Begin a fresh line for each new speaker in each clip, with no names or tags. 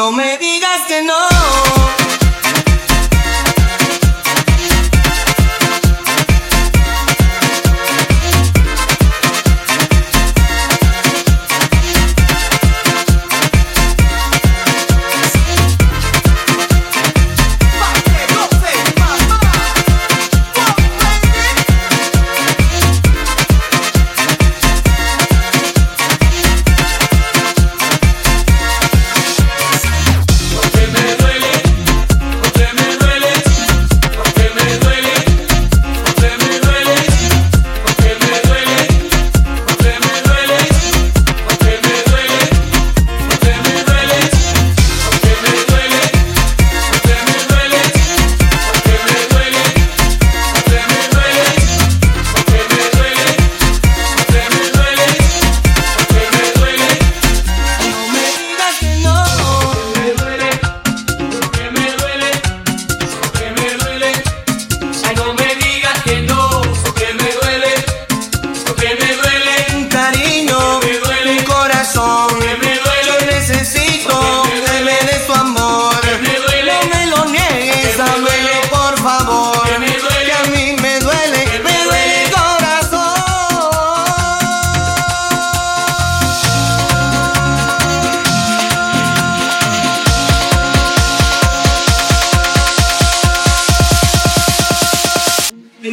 no me digas que no.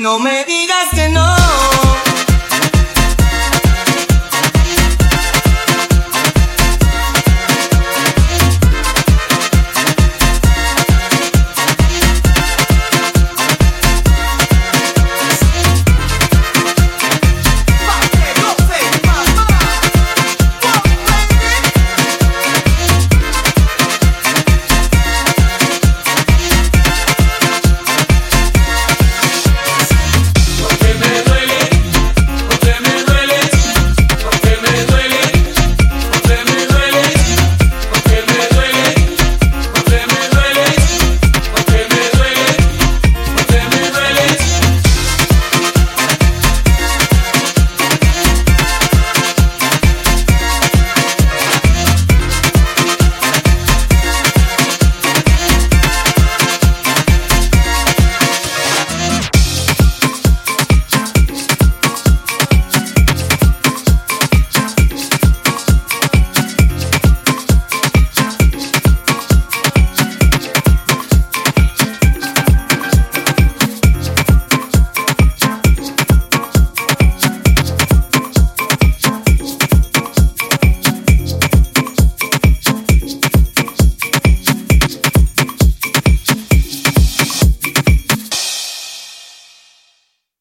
No me digas que no.